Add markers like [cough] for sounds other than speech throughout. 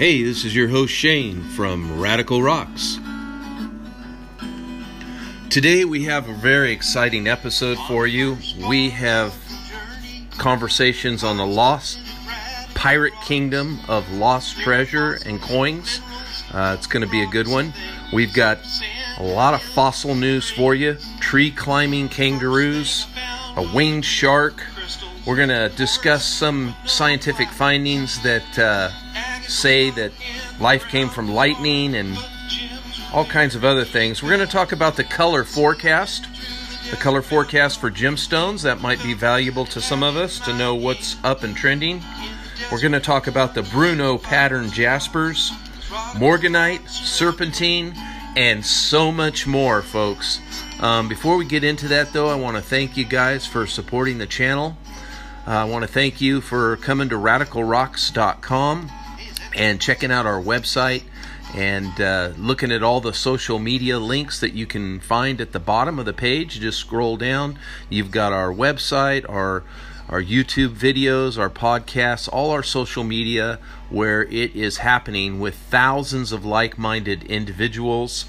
Hey, this is your host Shane from Radical Rocks. Today we have a very exciting episode for you. We have conversations on the lost pirate kingdom of lost treasure and coins. Uh, it's going to be a good one. We've got a lot of fossil news for you tree climbing kangaroos, a winged shark. We're going to discuss some scientific findings that uh, say that life came from lightning and all kinds of other things. We're going to talk about the color forecast, the color forecast for gemstones. That might be valuable to some of us to know what's up and trending. We're going to talk about the Bruneau pattern jaspers, morganite, serpentine, and so much more, folks. Um, before we get into that, though, I want to thank you guys for supporting the channel. Uh, I want to thank you for coming to radicalrocks.com and checking out our website and uh, looking at all the social media links that you can find at the bottom of the page. Just scroll down. You've got our website, our our YouTube videos, our podcasts, all our social media where it is happening with thousands of like-minded individuals,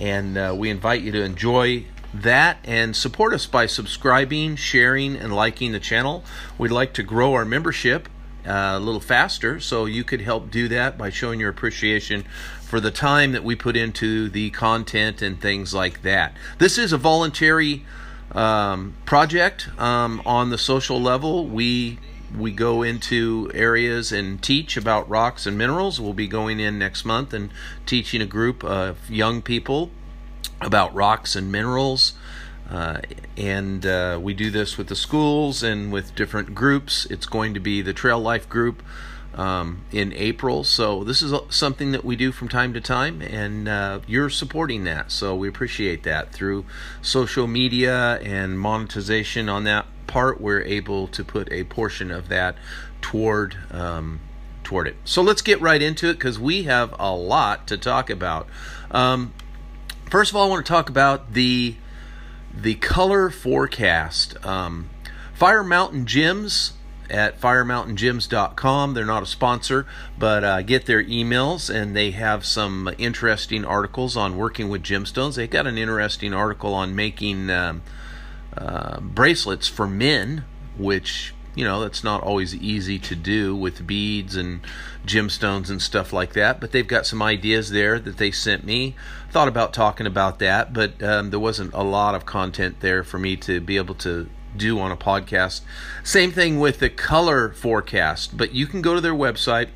and uh, we invite you to enjoy that and support us by subscribing, sharing, and liking the channel. We'd like to grow our membership uh, a little faster, so you could help do that by showing your appreciation for the time that we put into the content and things like that. This is a voluntary um, project um, on the social level. We we go into areas and teach about rocks and minerals. We'll be going in next month and teaching a group of young people about rocks and minerals. Uh, and uh, we do this with the schools and with different groups. It's going to be the Trail Life group um, in April. So this is something that we do from time to time, and uh, you're supporting that. So we appreciate that through social media and monetization on that part. We're able to put a portion of that toward. Um, toward it. So let's get right into it because we have a lot to talk about. Um, first of all, I want to talk about the the color forecast. Um, Fire Mountain Gems at firemountaingems.com. They're not a sponsor, but uh, get their emails and they have some interesting articles on working with gemstones. They got an interesting article on making um, uh, bracelets for men, which you know that's not always easy to do with beads and gemstones and stuff like that but they've got some ideas there that they sent me. Thought about talking about that but um, there wasn't a lot of content there for me to be able to do on a podcast. Same thing with the color forecast but you can go to their website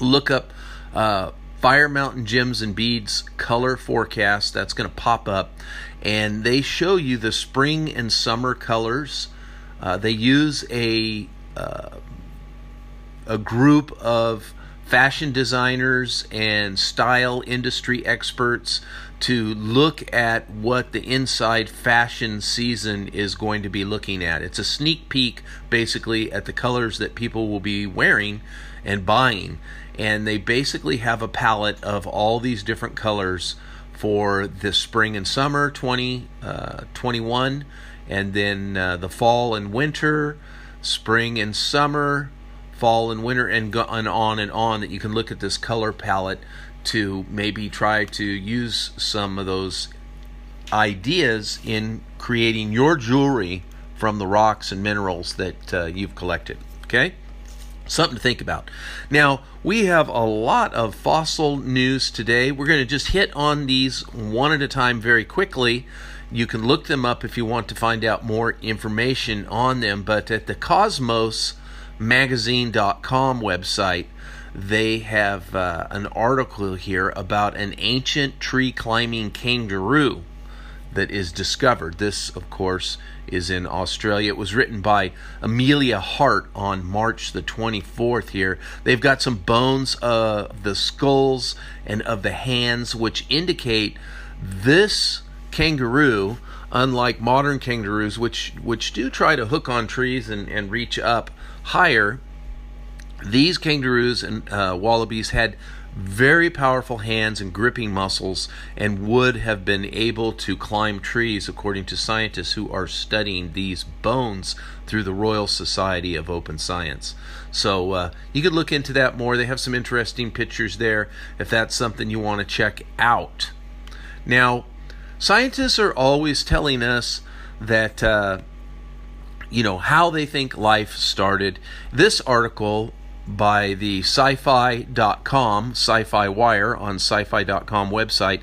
look up uh, fire mountain gems and beads color forecast. That's going to pop up and they show you the spring and summer colors uh, they use a uh, a group of fashion designers and style industry experts to look at what the inside fashion season is going to be looking at. It's a sneak peek, basically, at the colors that people will be wearing and buying. And they basically have a palette of all these different colors for the spring and summer 2021. 20, uh, and then uh, the fall and winter, spring and summer, fall and winter, and, go, and on and on. That you can look at this color palette to maybe try to use some of those ideas in creating your jewelry from the rocks and minerals that uh, you've collected. Okay? Something to think about. Now, we have a lot of fossil news today. We're going to just hit on these one at a time very quickly you can look them up if you want to find out more information on them. But at the cosmosmagazine.com website, they have uh, an article here about an ancient tree climbing kangaroo that is discovered. This, of course, is in Australia. It was written by Amelia Hart on March the 24th here. They've got some bones of the skulls and of the hands, which indicate this kangaroo, unlike modern kangaroos, which which do try to hook on trees and, and reach up higher, these kangaroos and uh, wallabies had very powerful hands and gripping muscles and would have been able to climb trees, according to scientists who are studying these bones through the Royal Society of Open Science. So uh, you could look into that more. They have some interesting pictures there if that's something you want to check out. Now, scientists are always telling us that. Uh, you know how they think life started. This article by the syfy.com, syfy wire on syfy.com website,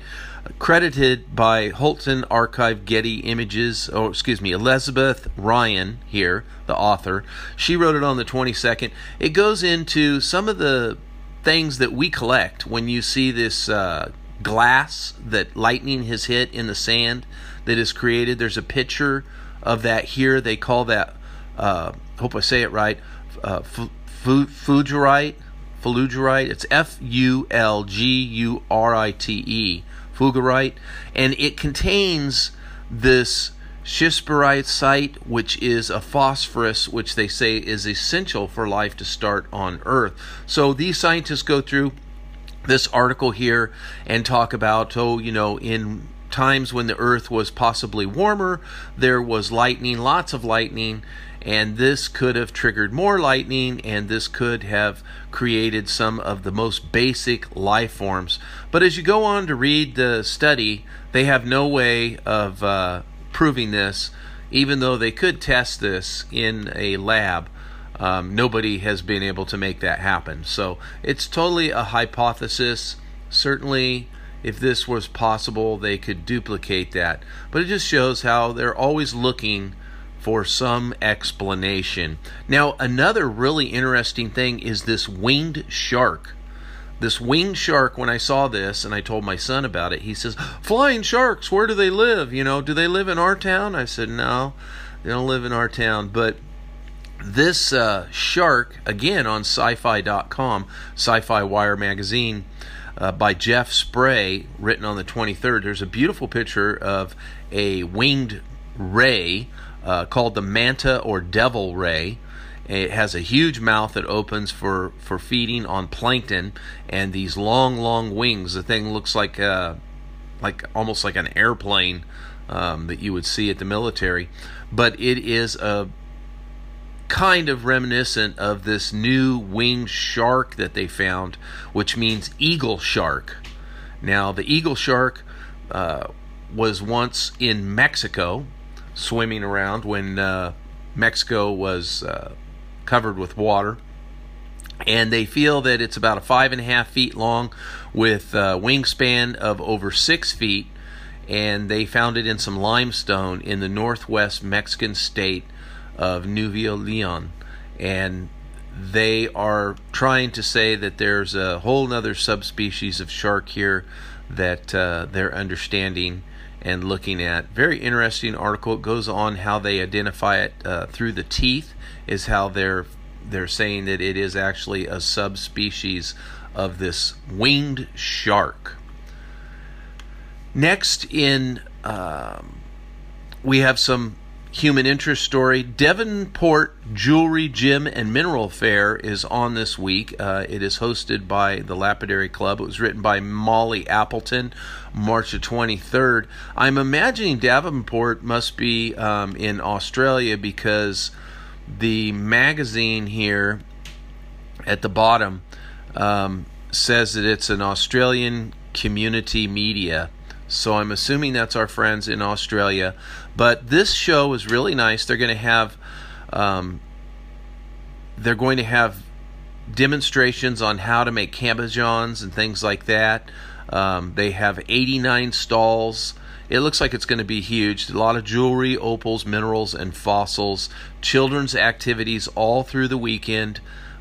credited by Hulton Archive Getty Images, or excuse me, Elizabeth Ryan here, the author. She wrote it on the 22nd. It goes into some of the things that we collect when you see this uh, glass that lightning has hit in the sand that is created. There's a picture of that here. They call that, uh, hope I say it right, uh, Fulgurite. Fulgurite. It's F U L G U R I T E. Fulgurite. And it contains this site, which is a phosphorus, which they say is essential for life to start on Earth. So these scientists go through this article here and talk about, oh, you know, in times when the earth was possibly warmer, there was lightning, lots of lightning, and this could have triggered more lightning and this could have created some of the most basic life forms. But as you go on to read the study, they have no way of uh, proving this, even though they could test this in a lab. Um, nobody has been able to make that happen. So it's totally a hypothesis. Certainly, if this was possible, they could duplicate that. But it just shows how they're always looking for some explanation. Now, another really interesting thing is this winged shark. This winged shark, when I saw this and I told my son about it, he says, Flying sharks, where do they live? You know, do they live in our town? I said, No, they don't live in our town. But this uh, shark, again on syfy.com, Sci Fi Wire magazine, uh, by Jeff Spry, written on the 23rd, there's a beautiful picture of a winged ray uh, called the manta or devil ray. It has a huge mouth that opens for, for feeding on plankton and these long, long wings. The thing looks like uh, like almost like an airplane um, that you would see at the military, but it is a kind of reminiscent of this new winged shark that they found, which means eagle shark. Now, the eagle shark uh, was once in Mexico, swimming around when uh, Mexico was uh, covered with water. And they feel that it's about a five and a half feet long with a wingspan of over six feet. And they found it in some limestone in the northwest Mexican state of Nuevo Leon. And they are trying to say that there's a whole other subspecies of shark here that uh, they're understanding and looking at. Very interesting article. It goes on how they identify it uh, through the teeth, is how they're they're saying that it is actually a subspecies of this winged shark. Next, in um, we have some human interest story. Devonport Jewelry, Gem, and Mineral Fair is on this week. Uh, it is hosted by the Lapidary Club. It was written by Molly Appleton, March the 23rd. I'm imagining Devonport must be um, in Australia because the magazine here at the bottom um, says that it's an Australian community media. So I'm assuming that's our friends in Australia. But this show is really nice. They're going to have um, they're going to have demonstrations on how to make cabochons and things like that. Um, they have 89 stalls. It looks like it's going to be huge. A lot of jewelry, opals, minerals, and fossils. Children's activities all through the weekend.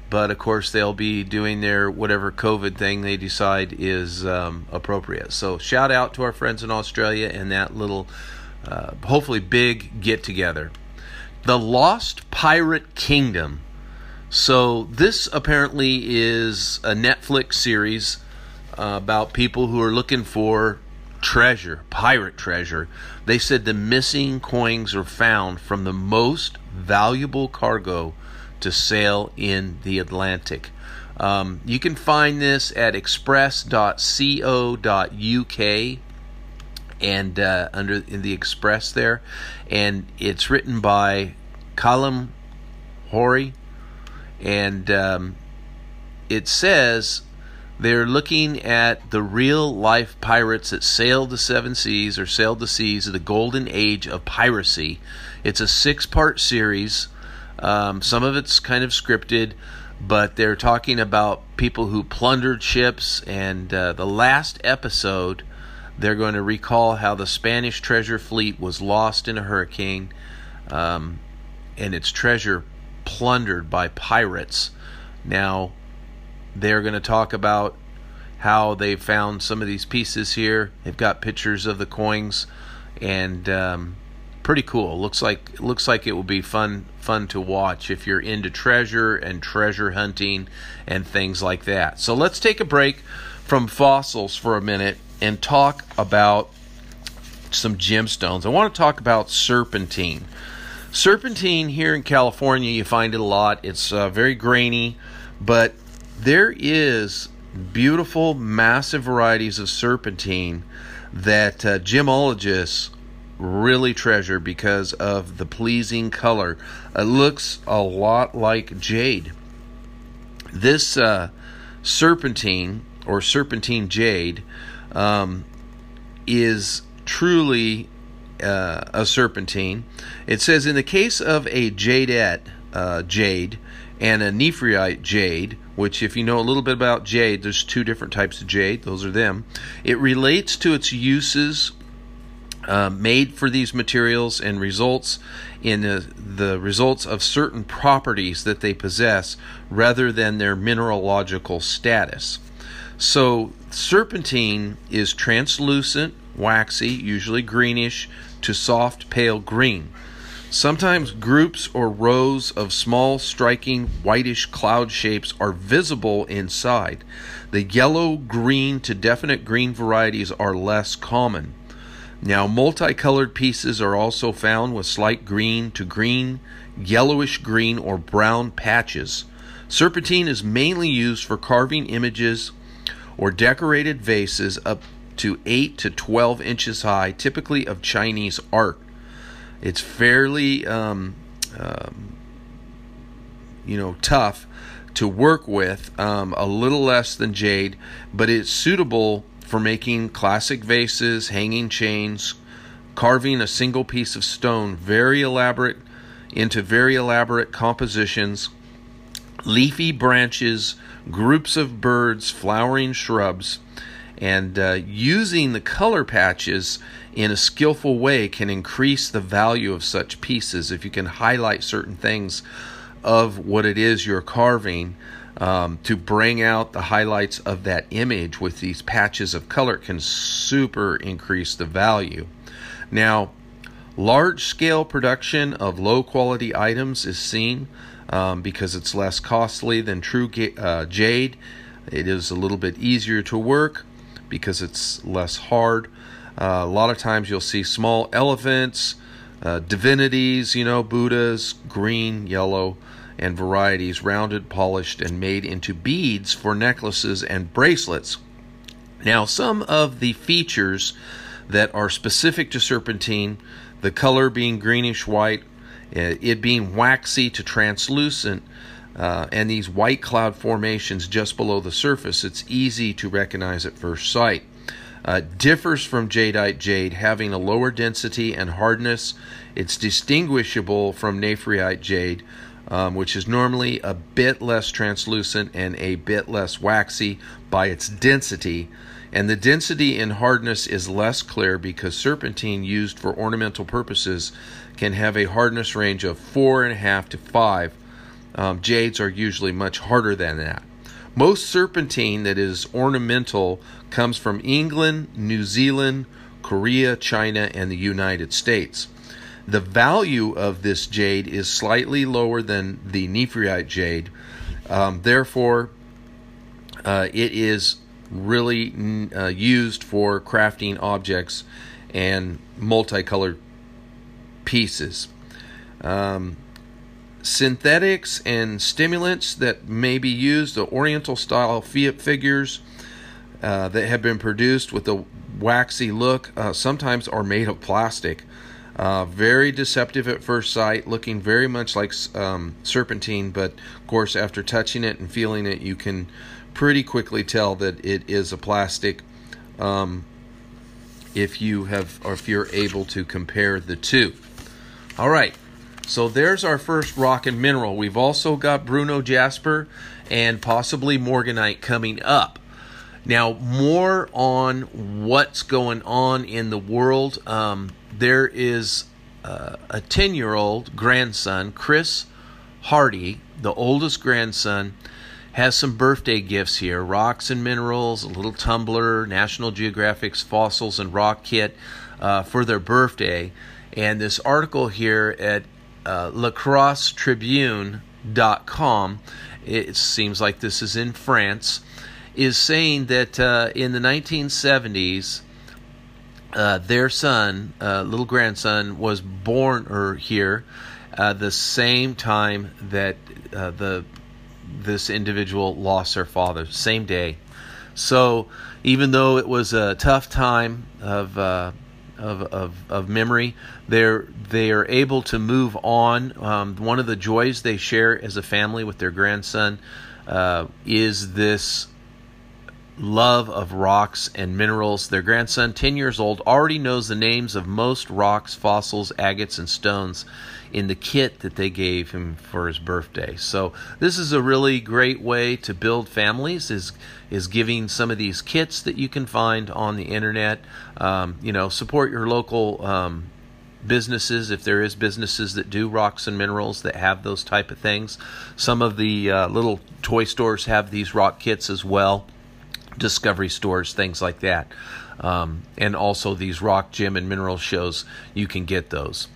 But of course, they'll be doing their whatever COVID thing they decide is um, appropriate. So, shout out to our friends in Australia and that little uh, hopefully big get together. The Lost Pirate Kingdom. So, this apparently is a Netflix series uh, about people who are looking for treasure, pirate treasure. They said the missing coins are found from the most valuable cargo to sail in the Atlantic. Um, you can find this at express.co.uk and uh, under in the express there, and it's written by Callum Hoare, and um, it says they're looking at the real life pirates that sailed the seven seas or sailed the seas of the golden age of piracy. It's a six part series. Um, some of it's kind of scripted, but they're talking about people who plundered ships. And uh, the last episode, they're going to recall how the Spanish treasure fleet was lost in a hurricane um, and its treasure plundered by pirates. Now, they're going to talk about how they found some of these pieces here. They've got pictures of the coins, and um, pretty cool. Looks like looks like it will be fun fun to watch if you're into treasure and treasure hunting and things like that. So let's take a break from fossils for a minute and talk about some gemstones. I want to talk about serpentine. Serpentine here in California, you find it a lot. It's uh, very grainy, but there is beautiful, massive varieties of serpentine that uh, gemologists really treasure because of the pleasing color. It looks a lot like jade. This uh, serpentine or serpentine jade um, is truly uh, a serpentine. It says in the case of a jadeite uh, jade and a nephrite jade, which, if you know a little bit about jade, there's two different types of jade. Those are them. It relates to its uses uh, made for these materials and results in the, the results of certain properties that they possess rather than their mineralogical status. So, serpentine is translucent, waxy, usually greenish to soft pale green. Sometimes groups or rows of small, striking, whitish cloud shapes are visible inside. The yellow, green to definite green varieties are less common. Now, multicolored pieces are also found with slight green to green, yellowish green, or brown patches. Serpentine is mainly used for carving images or decorated vases up to 8 to 12 inches high, typically of Chinese art. It's fairly, um, um, you know, tough to work with, um, a little less than jade, but it's suitable for making classic vases, hanging chains, carving a single piece of stone, very elaborate into very elaborate compositions, leafy branches, groups of birds, flowering shrubs, and uh, using the color patches in a skillful way can increase the value of such pieces. If you can highlight certain things of what it is you're carving um, to bring out the highlights of that image with these patches of color can super increase the value. Now, large scale production of low quality items is seen um, because it's less costly than true uh, jade. It is a little bit easier to work because it's less hard. Uh, a lot of times you'll see small elephants, uh, divinities, you know, Buddhas, green, yellow, and varieties, rounded, polished, and made into beads for necklaces and bracelets. Now, some of the features that are specific to serpentine, the color being greenish white, uh, it being waxy to translucent, uh, and these white cloud formations just below the surface, it's easy to recognize at first sight uh, differs from jadeite jade, having a lower density and hardness. It's distinguishable from nephrite jade, um, which is normally a bit less translucent and a bit less waxy by its density. And the density and hardness is less clear because serpentine used for ornamental purposes can have a hardness range of four and a half to five. Um, jades are usually much harder than that. Most serpentine that is ornamental comes from England, New Zealand, Korea, China, and the United States. The value of this jade is slightly lower than the nephrite jade. Um, therefore, uh, it is really uh, used for crafting objects and multicolored pieces. Um, synthetics and simulants that may be used, the Oriental style fiat figures uh, that have been produced with a waxy look, uh, sometimes are made of plastic. Uh, very deceptive at first sight, looking very much like um, serpentine, but of course, after touching it and feeling it, you can pretty quickly tell that it is a plastic. Um, if you have, or if you're able to compare the two. All right, so there's our first rock and mineral. We've also got Bruneau Jasper and possibly Morganite coming up. Now, more on what's going on in the world. Um, there is uh, a 10 year old grandson, Chris Hardy, the oldest grandson, has some birthday gifts here rocks and minerals, a little tumbler, National Geographic's fossils and rock kit uh, for their birthday. And this article here at uh, lacrossetribune.com, it seems like this is in France, is saying that uh, in the 1970s, uh, their son, uh, little grandson, was born or here uh, the same time that uh, the this individual lost their father, same day. So even though it was a tough time of uh, of, of, of memory, they're they are able to move on. Um, one of the joys they share as a family with their grandson is this love of rocks and minerals. Their grandson, 10 years old, already knows the names of most rocks, fossils, agates, and stones in the kit that they gave him for his birthday. So this is a really great way to build families is is giving some of these kits that you can find on the internet. Um, you know, support your local um, businesses if there is businesses that do rocks and minerals that have those type of things. Some of the uh, little toy stores have these rock kits as well discovery stores, things like that. Um, and also these rock, gem, and mineral shows, you can get those.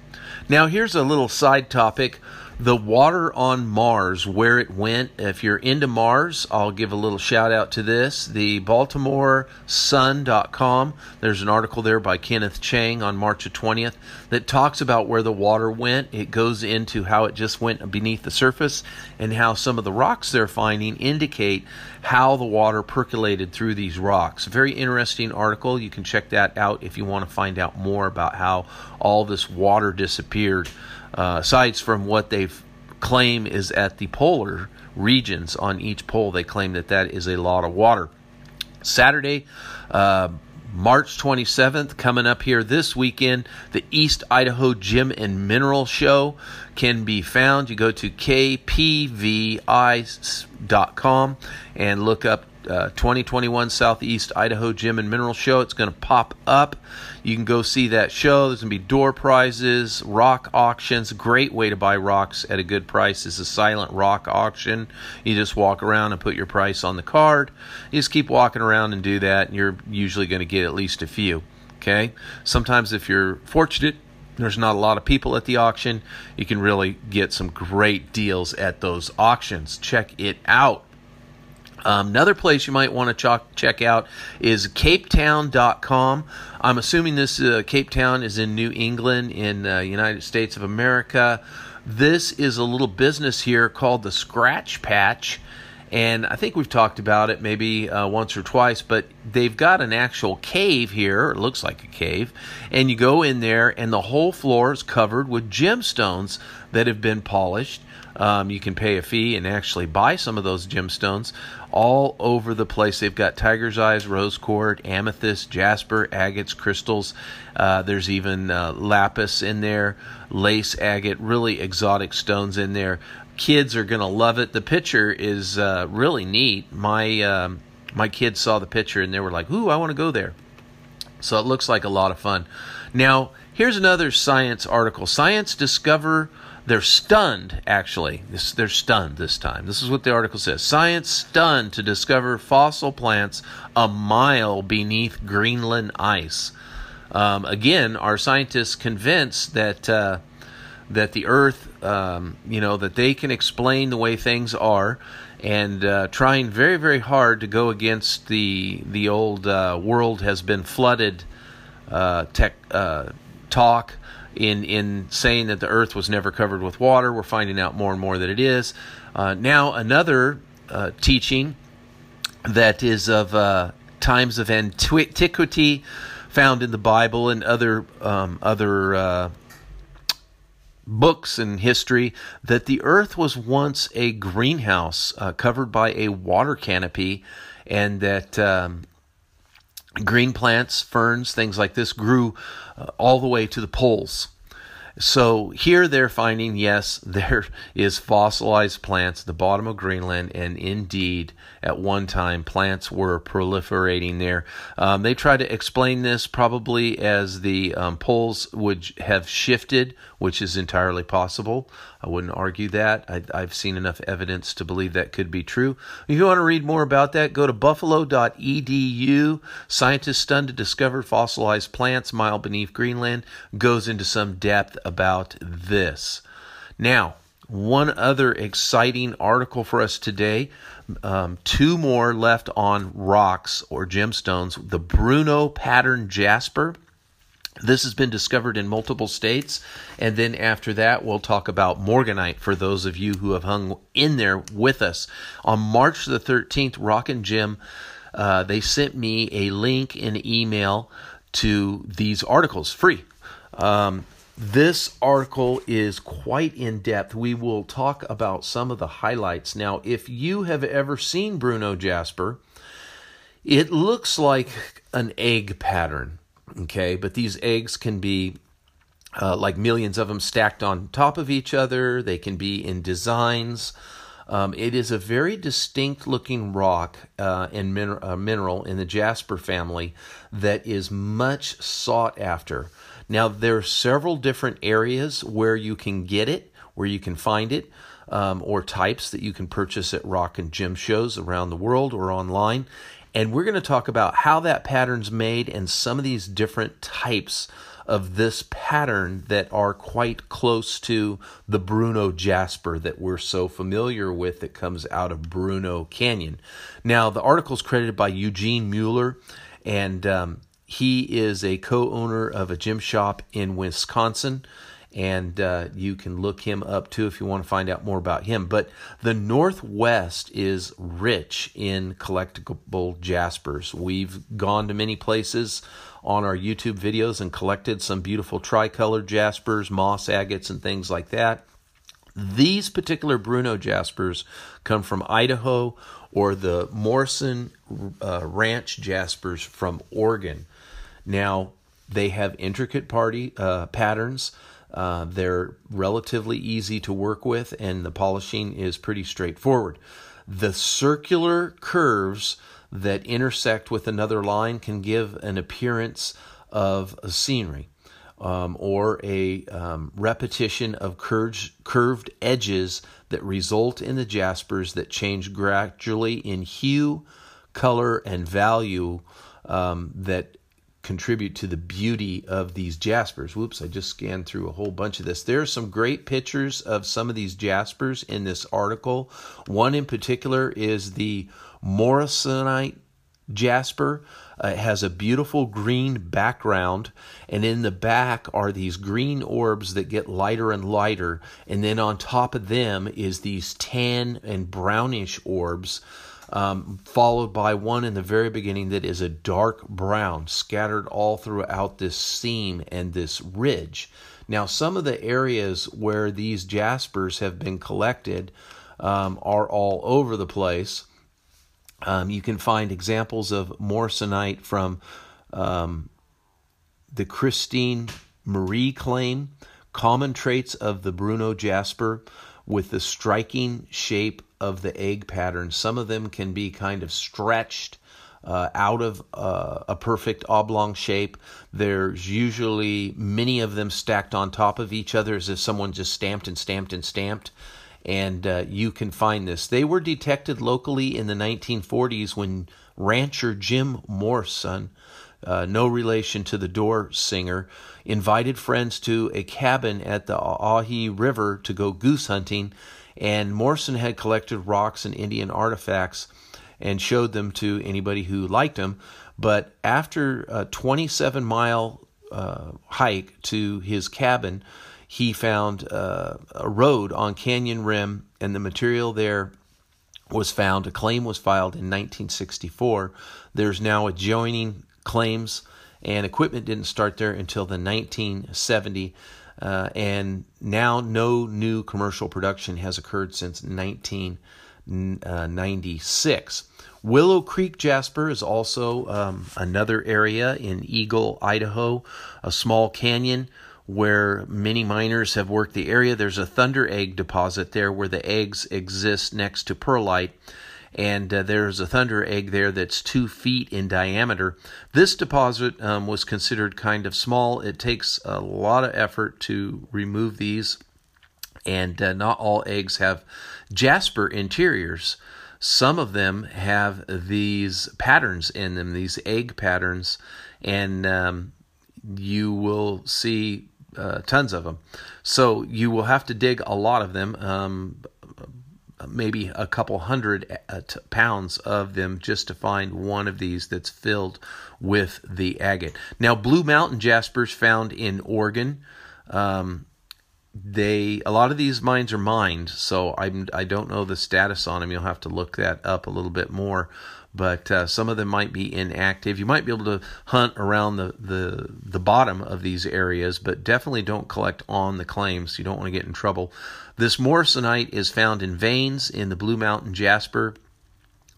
Now, here's a little side topic the water on Mars, where it went. If you're into Mars, I'll give a little shout out to this. The BaltimoreSun.com, there's an article there by Kenneth Chang on March 20th that talks about where the water went. It goes into how it just went beneath the surface and how some of the rocks they're finding indicate how the water percolated through these rocks. Very interesting article. You can check that out if you want to find out more about how all this water disappeared uh, aside from what they claim is at the polar regions on each pole. They claim that that is a lot of water. Saturday, uh, March 27th, coming up here this weekend, the East Idaho Gem and Mineral Show can be found. You go to kpvi.com and look up uh, 2021 Southeast Idaho Gem and Mineral Show. It's going to pop up. You can go see that show. There's going to be door prizes, rock auctions. Great way to buy rocks at a good price is a silent rock auction. You just walk around and put your price on the card. You just keep walking around and do that, and you're usually going to get at least a few. Okay. Sometimes, if you're fortunate, there's not a lot of people at the auction. You can really get some great deals at those auctions. Check it out. Um, another place you might want to ch- check out is capetown.com. I'm assuming this uh, Cape Town is in New England in the uh, United States of America. This is a little business here called the Scratch Patch. And I think we've talked about it maybe uh, once or twice, but they've got an actual cave here. It looks like a cave. And you go in there, and the whole floor is covered with gemstones that have been polished. Um, you can pay a fee and actually buy some of those gemstones all over the place. They've got tiger's eyes, rose quartz, amethyst, jasper, agates, crystals. Uh, there's even uh, lapis in there, lace agate, really exotic stones in there. Kids are going to love it. The picture is uh, really neat. My um, my kids saw the picture and they were like, "Ooh, I want to go there." So it looks like a lot of fun. Now, here's another science article. Science discover they're stunned, actually. This, they're stunned this time. This is what the article says Science stunned to discover fossil plants a mile beneath Greenland ice. Um, again, are scientists convinced that. Uh, that the Earth, um, you know, that they can explain the way things are, and uh, trying very, very hard to go against the the old uh, world has been flooded uh, tech uh, talk in in saying that the Earth was never covered with water. We're finding out more and more that it is. Uh, now another uh, teaching that is of times of antiquity, found in the Bible and other um, other books and history, that the Earth was once a greenhouse uh, covered by a water canopy, and that um, green plants, ferns, things like this grew uh, all the way to the poles. So here they're finding, yes, [laughs] there is fossilized plants at the bottom of Greenland, and indeed, at one time, plants were proliferating there. Um, they try to explain this probably as the um, poles would have shifted, which is entirely possible. I wouldn't argue that. I, have seen enough evidence to believe that could be true. If you want to read more about that, go to buffalo.edu. Scientists stunned to discover fossilized plants mile beneath Greenland goes into some depth about this. Now, one other exciting article for us today. Um, two more left on rocks or gemstones. The Bruneau pattern jasper this has been discovered in multiple states. And then after that, we'll talk about Morganite for those of you who have hung in there with us. On March the 13th, Rock and Gem, uh, they sent me a link in email to these articles free. Um, this article is quite in depth. We will talk about some of the highlights. Now, if you have ever seen Bruneau Jasper, it looks like an egg pattern. Okay, but these eggs can be uh, like millions of them stacked on top of each other. They can be in designs. Um, it is a very distinct looking rock uh, and min- uh, mineral in the jasper family that is much sought after. Now, there are several different areas where you can get it, where you can find it, um, or types that you can purchase at rock and gem shows around the world or online. And we're going to talk about how that pattern's made and some of these different types of this pattern that are quite close to the Bruneau Jasper that we're so familiar with that comes out of Bruneau Canyon. Now, the article is credited by Eugene Mueller, and um, he is a co owner of a gym shop in Wisconsin and uh, you can look him up too if you want to find out more about him. But the Northwest is rich in collectible jaspers. We've gone to many places on our YouTube videos and collected some beautiful tricolored jaspers, moss agates, and things like that. These particular Bruneau jaspers come from Idaho or the Morrison uh, Ranch jaspers from Oregon. Now, they have intricate party uh, patterns. Uh, they're relatively easy to work with, and the polishing is pretty straightforward. The circular curves that intersect with another line can give an appearance of a scenery um, or a um, repetition of curved, curved edges that result in the jaspers that change gradually in hue, color, and value um, that contribute to the beauty of these jaspers. Whoops, I just scanned through a whole bunch of this. There are some great pictures of some of these jaspers in this article. One in particular is the Morrisonite jasper. Uh, it has a beautiful green background, and in the back are these green orbs that get lighter and lighter, and then on top of them is these tan and brownish orbs um, followed by one in the very beginning that is a dark brown scattered all throughout this seam and this ridge. Now, some of the areas where these jaspers have been collected um, are all over the place. Um, you can find examples of morrisonite from um, the Christine Marie claim, common traits of the Bruneau jasper with the striking shape of the egg pattern. Some of them can be kind of stretched uh, out of uh, a perfect oblong shape. There's usually many of them stacked on top of each other as if someone just stamped and stamped and stamped. And uh, you can find this. They were detected locally in the 1940s when rancher Jim Morrison, uh, no relation to the door singer, invited friends to a cabin at the Owyhee River to go goose hunting and Morrison had collected rocks and Indian artifacts and showed them to anybody who liked them. But after a 27 mile uh, hike to his cabin, he found uh, a road on Canyon Rim, and the material there was found. A claim was filed in 1964. There's now adjoining claims, and equipment didn't start there until the 1970. Uh, and now no new commercial production has occurred since 1996. Willow Creek Jasper is also um, another area in Eagle, Idaho, a small canyon where many miners have worked the area. There's a thunder egg deposit there where the eggs exist next to perlite. And uh, there's a thunder egg there that's two feet in diameter. This deposit um, was considered kind of small. It takes a lot of effort to remove these, and uh, not all eggs have jasper interiors. Some of them have these patterns in them, these egg patterns, and um, you will see uh, tons of them. So you will have to dig a lot of them, um, maybe a couple hundred uh, pounds of them just to find one of these that's filled with the agate. Now, Blue Mountain jaspers found in Oregon. Um, they a lot of these mines are mined, so I'm I don't know the status on them. You'll have to look that up a little bit more. But uh, some of them might be inactive. You might be able to hunt around the, the the bottom of these areas, but definitely don't collect on the claims. You don't want to get in trouble. This morrisonite is found in veins in the Blue Mountain jasper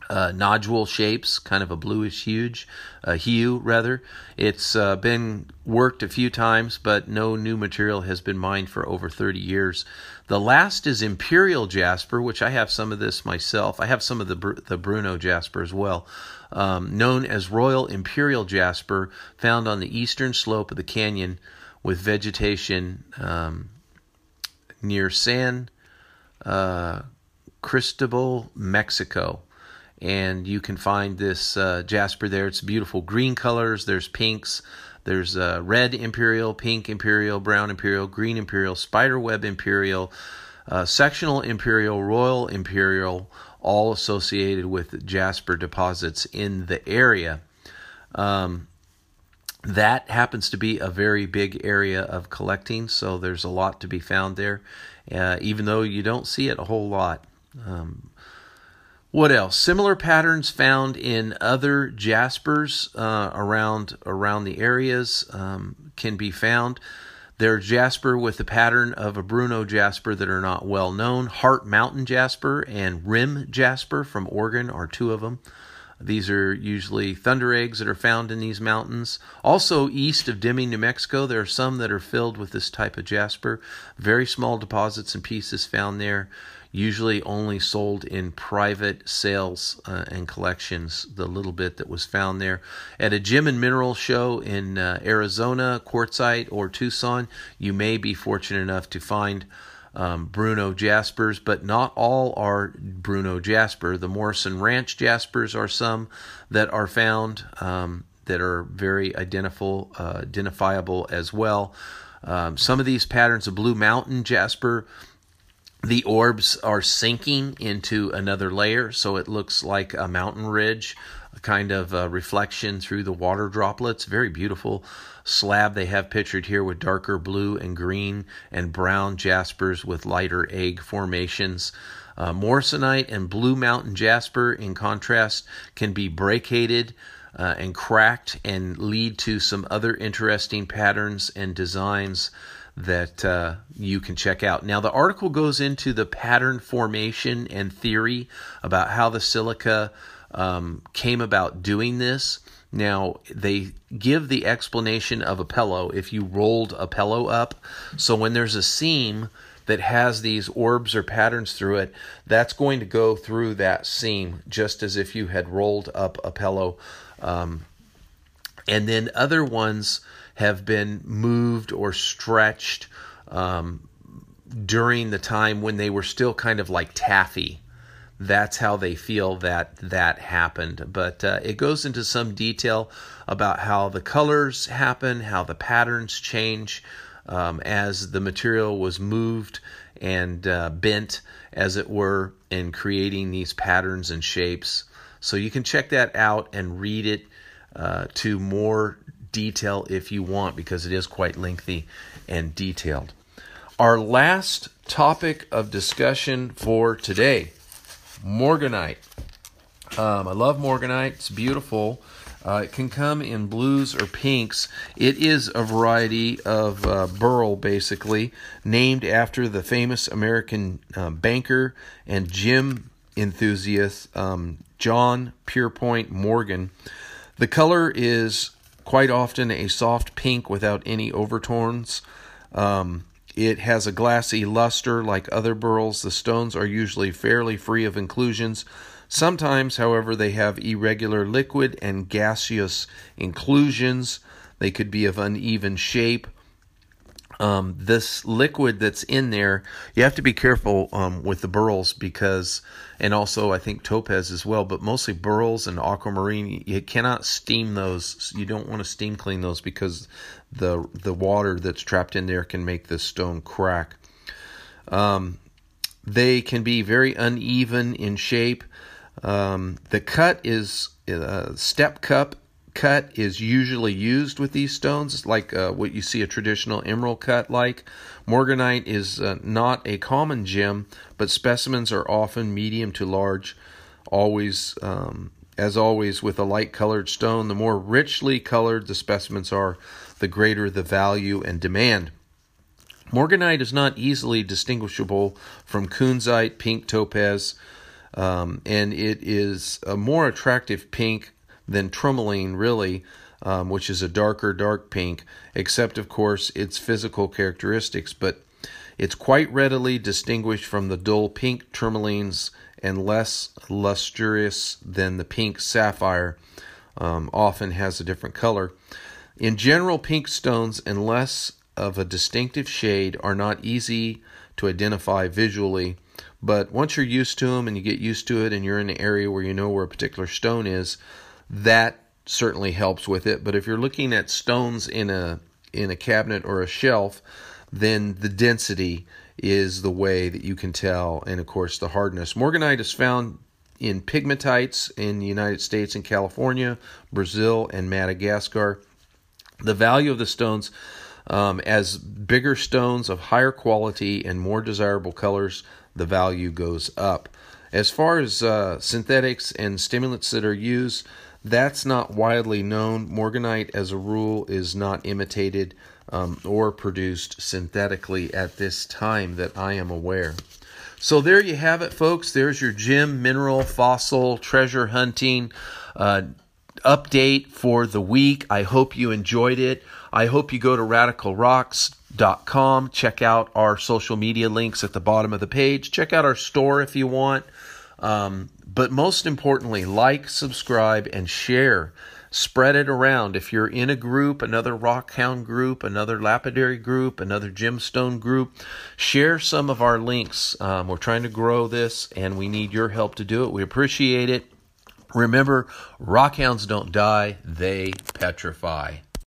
uh, nodule shapes, kind of a bluish huge uh, hue, rather. It's uh, been worked a few times, but no new material has been mined for over 30 years. The last is Imperial Jasper, which I have some of this myself. I have some of the the Bruneau Jasper as well, um, known as Royal Imperial Jasper, found on the eastern slope of the canyon with vegetation um, near San uh, Cristobal, Mexico and you can find this uh, jasper there. It's beautiful green colors. There's pinks. There's uh, red imperial, pink imperial, brown imperial, green imperial, spiderweb imperial, uh, sectional imperial, royal imperial, all associated with jasper deposits in the area. Um, that happens to be a very big area of collecting, so there's a lot to be found there, uh, even though you don't see it a whole lot. Um, what else? Similar patterns found in other jaspers uh, around around the areas um, can be found. There are jasper with the pattern of a Bruneau jasper that are not well known. Heart Mountain jasper and Rim jasper from Oregon are two of them. These are usually thunder eggs that are found in these mountains. Also, east of Deming, New Mexico, there are some that are filled with this type of jasper. Very small deposits and pieces found there usually only sold in private sales uh, and collections, the little bit that was found there. At a gem and mineral show in uh, Arizona, Quartzsite, or Tucson, you may be fortunate enough to find um, Bruneau Jaspers, but not all are Bruneau Jasper. The Morrison Ranch Jaspers are some that are found um, that are very identifiable, uh, identifiable as well. Um, some of these patterns of Blue Mountain Jasper the orbs are sinking into another layer, so it looks like a mountain ridge, a kind of a reflection through the water droplets. Very beautiful slab they have pictured here with darker blue and green and brown jaspers with lighter egg formations. Uh, Morrisonite and Blue Mountain jasper, in contrast, can be brecciated uh, and cracked and lead to some other interesting patterns and designs that uh, you can check out. Now, the article goes into the pattern formation and theory about how the silica um, came about doing this. Now, they give the explanation of a pillow if you rolled a pillow up. So, when there's a seam that has these orbs or patterns through it, that's going to go through that seam just as if you had rolled up a pillow. Um, and then other ones have been moved or stretched um, during the time when they were still kind of like taffy. That's how they feel that that happened. But uh, it goes into some detail about how the colors happen, how the patterns change um, as the material was moved and uh, bent, as it were, in creating these patterns and shapes. So you can check that out and read it uh, to more detail if you want because it is quite lengthy and detailed. Our last topic of discussion for today Morganite. Um, I love Morganite, it's beautiful. Uh, it can come in blues or pinks. It is a variety of uh, beryl, basically, named after the famous American uh, banker and gem enthusiast um, John Pierpont Morgan. The color is quite often a soft pink without any overtones. Um, it has a glassy luster like other beryls. The stones are usually fairly free of inclusions. Sometimes, however, they have irregular liquid and gaseous inclusions. They could be of uneven shape. Um, this liquid that's in there, you have to be careful um, with the beryls because, and also I think topaz as well, but mostly beryls and aquamarine, you cannot steam those. You don't want to steam clean those because the the water that's trapped in there can make the stone crack. Um, they can be very uneven in shape. Um, the cut is uh, step cup cut is usually used with these stones, like uh, what you see a traditional emerald cut like. Morganite is uh, not a common gem, but specimens are often medium to large. Always, um, as always, with a light colored stone, the more richly colored the specimens are, the greater the value and demand. Morganite is not easily distinguishable from kunzite, pink topaz, um, and it is a more attractive pink than tourmaline, really, um, which is a darker, dark pink, except, of course, its physical characteristics. But it's quite readily distinguished from the dull pink tourmalines and less lustrous than the pink sapphire, um, often has a different color. In general, pink stones, unless of a distinctive shade, are not easy to identify visually but once you're used to them and you get used to it and you're in an area where you know where a particular stone is, that certainly helps with it. But if you're looking at stones in a in a cabinet or a shelf, then the density is the way that you can tell, and of course the hardness. Morganite is found in pegmatites in the United States and California, Brazil, and Madagascar. The value of the stones um, as bigger stones of higher quality and more desirable colors the value goes up. As far as uh, synthetics and simulants that are used, that's not widely known. Morganite, as a rule, is not imitated um, or produced synthetically at this time that I am aware. So there you have it, folks. There's your gem, mineral, fossil, treasure hunting uh, update for the week. I hope you enjoyed it. I hope you go to Radical Rocks. Check out our social media links at the bottom of the page. Check out our store if you want. Um, but most importantly, like, subscribe, and share. Spread it around. If you're in a group, another rockhound group, another lapidary group, another gemstone group, share some of our links. Um, we're trying to grow this and we need your help to do it. We appreciate it. Remember, rockhounds don't die, they petrify.